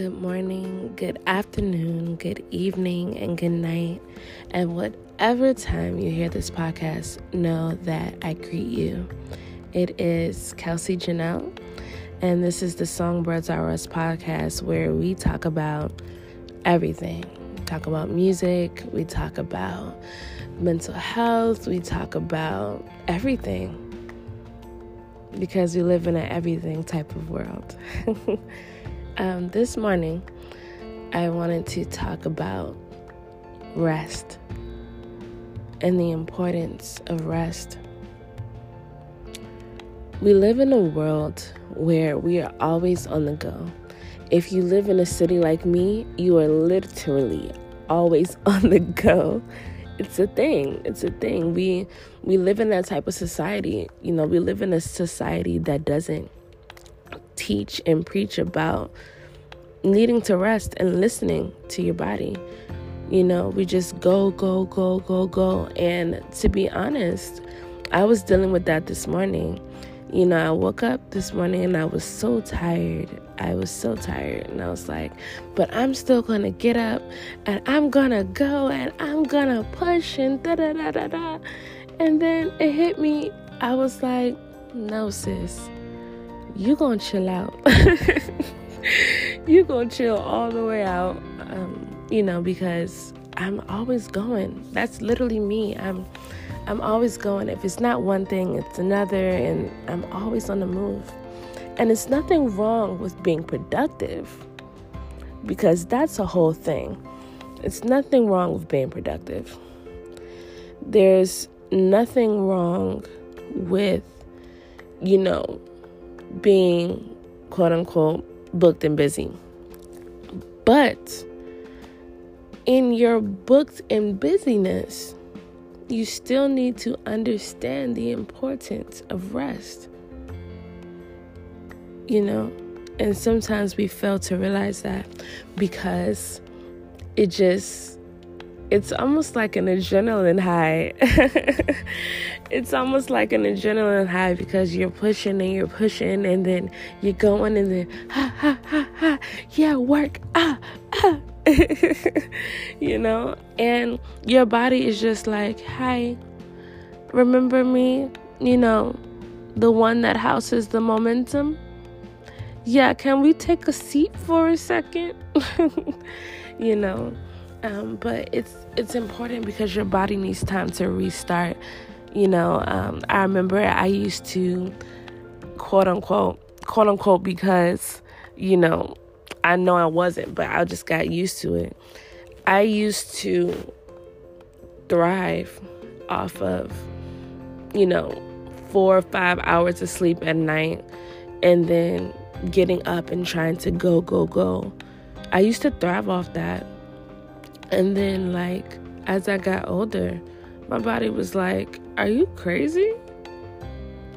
good morning, good afternoon, good evening, and good night. And whatever time you hear this podcast, know that I greet you. It is Kelsey Janelle, and this is the Songbirds R Us podcast where we talk about everything. We talk about music, we talk about mental health, we talk about everything because we live in an everything type of world. um, this morning, I wanted to talk about rest and the importance of rest. We live in a world where we are always on the go. If you live in a city like me, you are literally always on the go it's a thing it's a thing we we live in that type of society you know we live in a society that doesn't teach and preach about needing to rest and listening to your body you know we just go go go go go and to be honest i was dealing with that this morning you know, I woke up this morning and I was so tired. I was so tired. And I was like, but I'm still going to get up and I'm going to go and I'm going to push and da da da da da. And then it hit me. I was like, no, sis, you to chill out. you to chill all the way out, um, you know, because I'm always going. That's literally me. I'm I'm always going. If it's not one thing, it's another, and I'm always on the move. And it's nothing wrong with being productive because that's a whole thing. It's nothing wrong with being productive. There's nothing wrong with, you know, being quote unquote booked and busy. But in your booked and busyness, you still need to understand the importance of rest. You know, and sometimes we fail to realize that because it just it's almost like an adrenaline high. it's almost like an adrenaline high because you're pushing and you're pushing and then you're going and then ha ha ha ha yeah work ah ah you know? And your body is just like, hi, remember me? You know, the one that houses the momentum? Yeah, can we take a seat for a second? you know? Um, but it's it's important because your body needs time to restart. You know, um, I remember I used to quote unquote quote unquote because you know I know I wasn't, but I just got used to it. I used to thrive off of, you know, four or five hours of sleep at night and then getting up and trying to go, go, go. I used to thrive off that. And then, like, as I got older, my body was like, Are you crazy?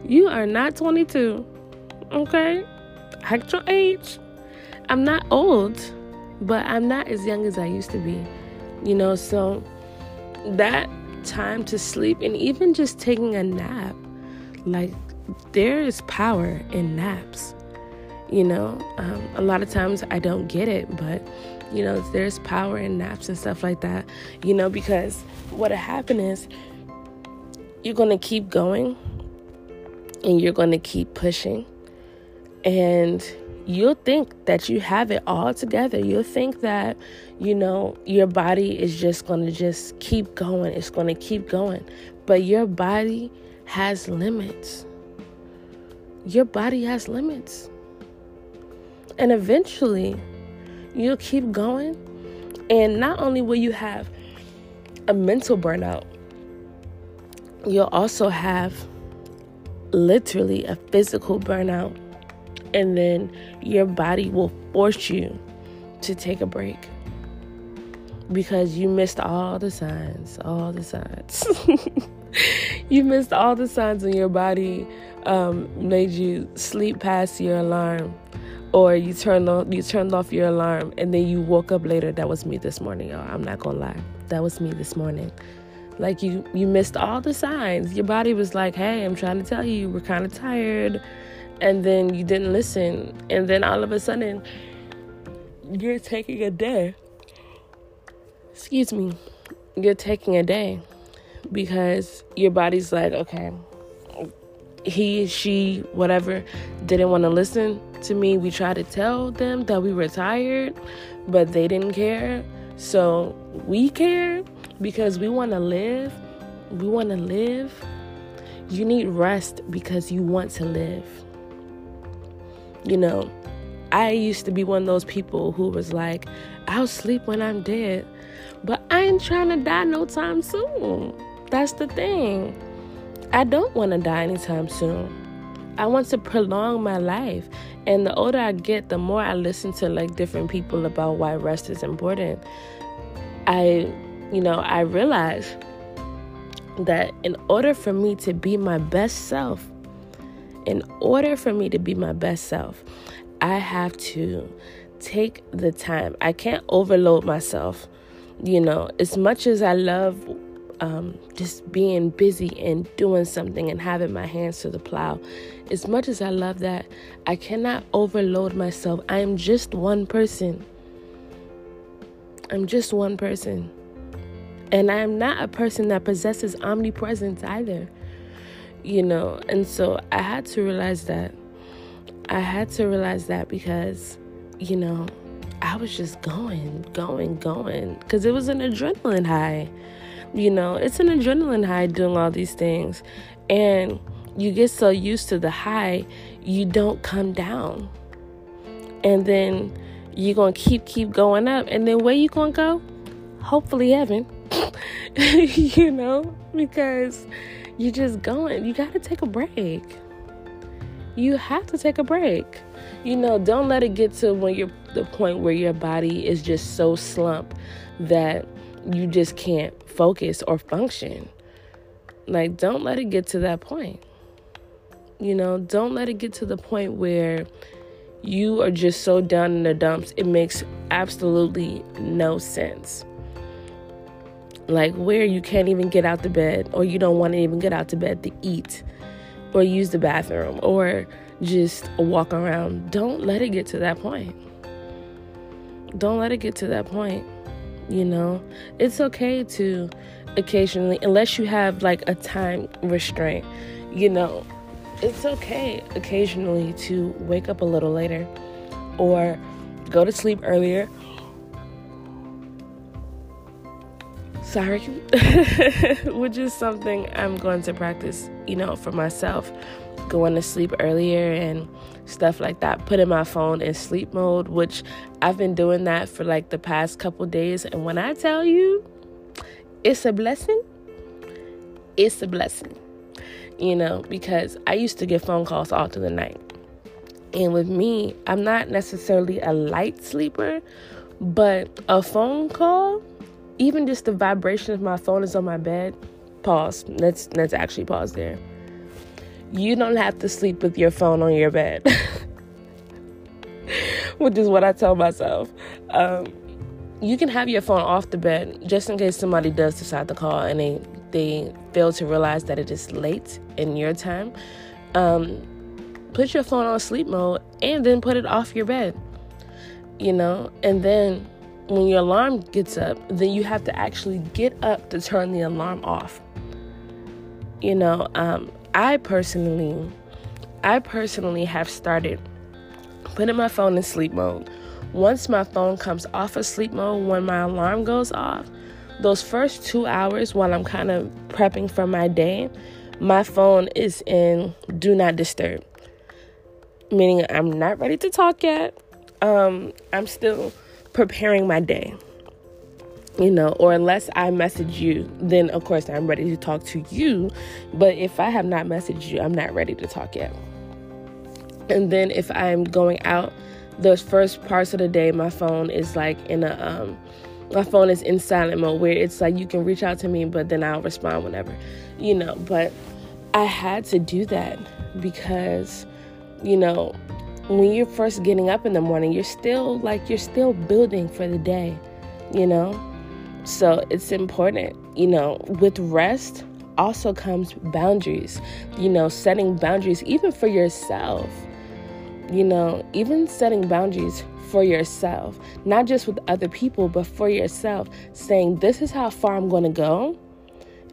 You are not 22, okay? Act your age. I'm not old, but I'm not as young as I used to be. You know, so that time to sleep and even just taking a nap, like there is power in naps. You know, um, a lot of times I don't get it, but you know, there's power in naps and stuff like that. You know, because what'll happen is you're gonna keep going and you're gonna keep pushing and you'll think that you have it all together. You'll think that, you know, your body is just going to just keep going. It's going to keep going. But your body has limits. Your body has limits. And eventually, you'll keep going. And not only will you have a mental burnout, you'll also have literally a physical burnout and then your body will force you to take a break because you missed all the signs, all the signs. you missed all the signs and your body um, made you sleep past your alarm or you turned on you turned off your alarm and then you woke up later that was me this morning y'all. I'm not gonna lie. That was me this morning. Like you you missed all the signs. Your body was like hey i'm trying to tell you we're kind of tired. And then you didn't listen. And then all of a sudden you're taking a day. Excuse me. You're taking a day because your body's like, okay, he, she, whatever, didn't want to listen to me. We tried to tell them that we were tired, but they didn't care. So we care because we want to live. We want to live. You need rest because you want to live. You know, I used to be one of those people who was like, I'll sleep when I'm dead. But I ain't trying to die no time soon. That's the thing. I don't want to die anytime soon. I want to prolong my life. And the older I get, the more I listen to like different people about why rest is important. I, you know, I realize that in order for me to be my best self, in order for me to be my best self, I have to take the time. I can't overload myself. You know, as much as I love um, just being busy and doing something and having my hands to the plow, as much as I love that, I cannot overload myself. I am just one person. I'm just one person. And I am not a person that possesses omnipresence either. You know, and so I had to realize that. I had to realize that because, you know, I was just going, going, going. Because it was an adrenaline high. You know, it's an adrenaline high doing all these things. And you get so used to the high, you don't come down. And then you're going to keep, keep going up. And then where you going to go? Hopefully heaven. you know, because you're just going. You got to take a break. You have to take a break. You know, don't let it get to when you're the point where your body is just so slumped that you just can't focus or function. Like, don't let it get to that point. You know, don't let it get to the point where you are just so down in the dumps, it makes absolutely no sense like where you can't even get out the bed or you don't want to even get out to bed to eat or use the bathroom or just walk around. Don't let it get to that point. Don't let it get to that point. You know, it's okay to occasionally, unless you have like a time restraint, you know, it's okay occasionally to wake up a little later or go to sleep earlier. Sorry, which is something I'm going to practice, you know, for myself. Going to sleep earlier and stuff like that. Putting my phone in sleep mode, which I've been doing that for like the past couple days. And when I tell you, it's a blessing, it's a blessing, you know, because I used to get phone calls all through the night. And with me, I'm not necessarily a light sleeper, but a phone call even just the vibration of my phone is on my bed. Pause. Let's let's actually pause there. You don't have to sleep with your phone on your bed, which is what I tell myself. Um, you can have your phone off the bed just in case somebody does decide to call and they they fail to realize that it is late in your time. Um, put your phone on sleep mode and then put it off your bed. You know, and then when your alarm gets up, then you have to actually get up to turn the alarm off. You know, um, I personally, I personally have started putting my phone in sleep mode. Once my phone comes off of sleep mode, when my alarm goes off, those first two hours while I'm kind of prepping for my day, my phone is in do not disturb. Meaning I'm not ready to talk yet. Um, I'm still preparing my day. You know, or unless I message you, then of course I'm ready to talk to you. But if I have not messaged you, I'm not ready to talk yet. And then if I'm going out, those first parts of the day, my phone is like in a um, my phone is in silent mode where it's like you can reach out to me, but then I'll respond whenever, you know. But I had to do that because, you know, when you're first getting up in the morning, you're still like you're still building for the day, you know? So it's important, you know, with rest also comes boundaries, you know, setting boundaries even for yourself. You know, even setting boundaries for yourself, not just with other people, but for yourself, saying, This is how far I'm going to go,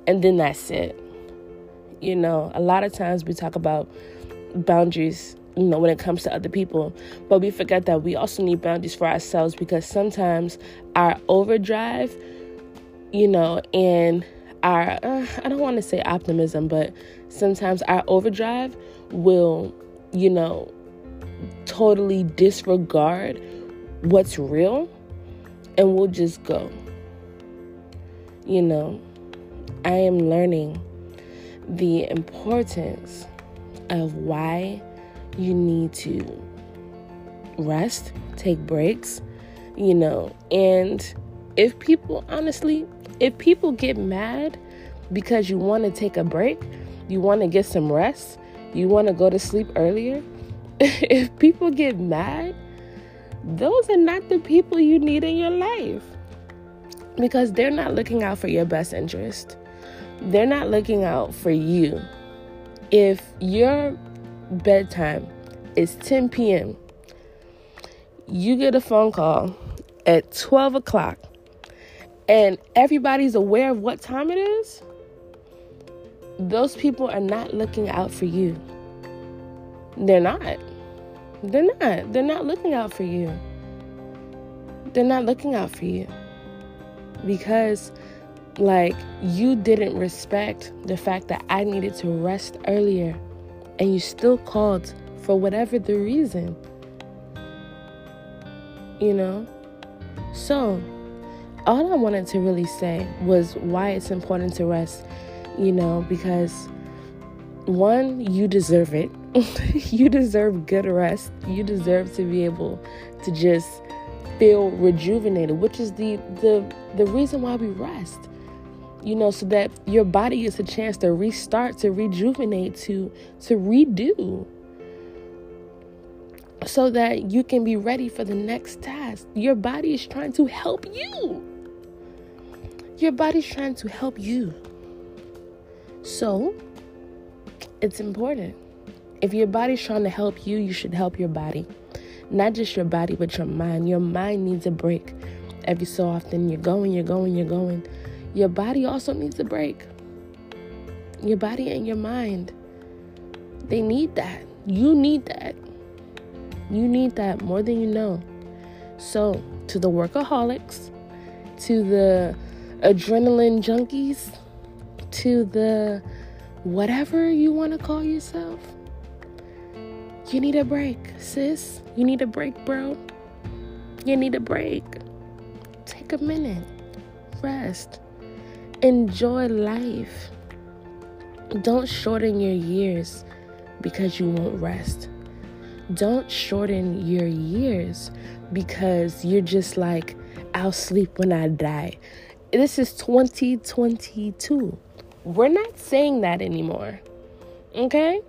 and then that's it. You know, a lot of times we talk about boundaries you know when it comes to other people but we forget that we also need boundaries for ourselves because sometimes our overdrive you know and our uh, i don't want to say optimism but sometimes our overdrive will you know totally disregard what's real and we'll just go you know i am learning the importance of why you need to rest, take breaks, you know. And if people, honestly, if people get mad because you want to take a break, you want to get some rest, you want to go to sleep earlier, if people get mad, those are not the people you need in your life because they're not looking out for your best interest. They're not looking out for you. If you're bedtime is 10 p.m., you get a phone call at 12 o'clock and everybody's aware of what time it is, those people are not looking out for you. They're not. They're not. They're not looking out for you. They're not looking out for you. Because, like, you didn't respect the fact that I needed to rest earlier and you still called for whatever the reason. You know? So, all I wanted to really say was why it's important to rest, you know, because one, you deserve it. you deserve good rest. You deserve to be able to just feel rejuvenated, which is the the the reason why we rest you know so that your body gets a chance to restart to rejuvenate to to redo so that you can be ready for the next task your body is trying to help you your body's trying to help you so it's important if your body's trying to help you you should help your body not just your body but your mind your mind needs a break every so often you're going you're going you're going your body also needs a break. Your body and your mind, they need that. You need that. You need that more than you know. So, to the workaholics, to the adrenaline junkies, to the whatever you want to call yourself, you need a break, sis. You need a break, bro. You need a break. Take a minute, rest. Enjoy life. Don't shorten your years because you won't rest. Don't shorten your years because you're just like, I'll sleep when I die. This is 2022. We're not saying that anymore. Okay?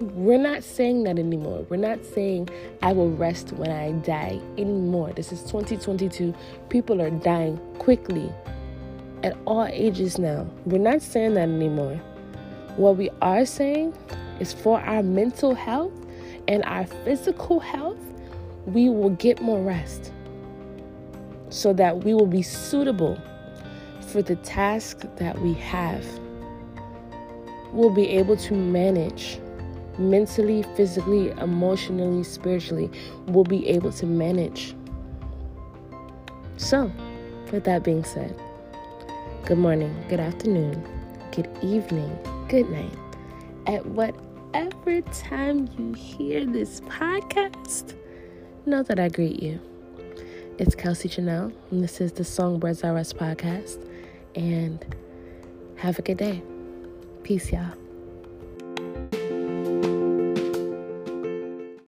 We're not saying that anymore. We're not saying I will rest when I die anymore. This is 2022. People are dying quickly at all ages now. We're not saying that anymore. What we are saying is for our mental health and our physical health, we will get more rest so that we will be suitable for the task that we have. We'll be able to manage mentally, physically, emotionally, spiritually. We'll be able to manage. So, with that being said, good morning, good afternoon, good evening, good night. At whatever time you hear this podcast, know that I greet you. It's Kelsey Chanel, and this is the Songbirds R Us podcast. And have a good day. Peace, y'all.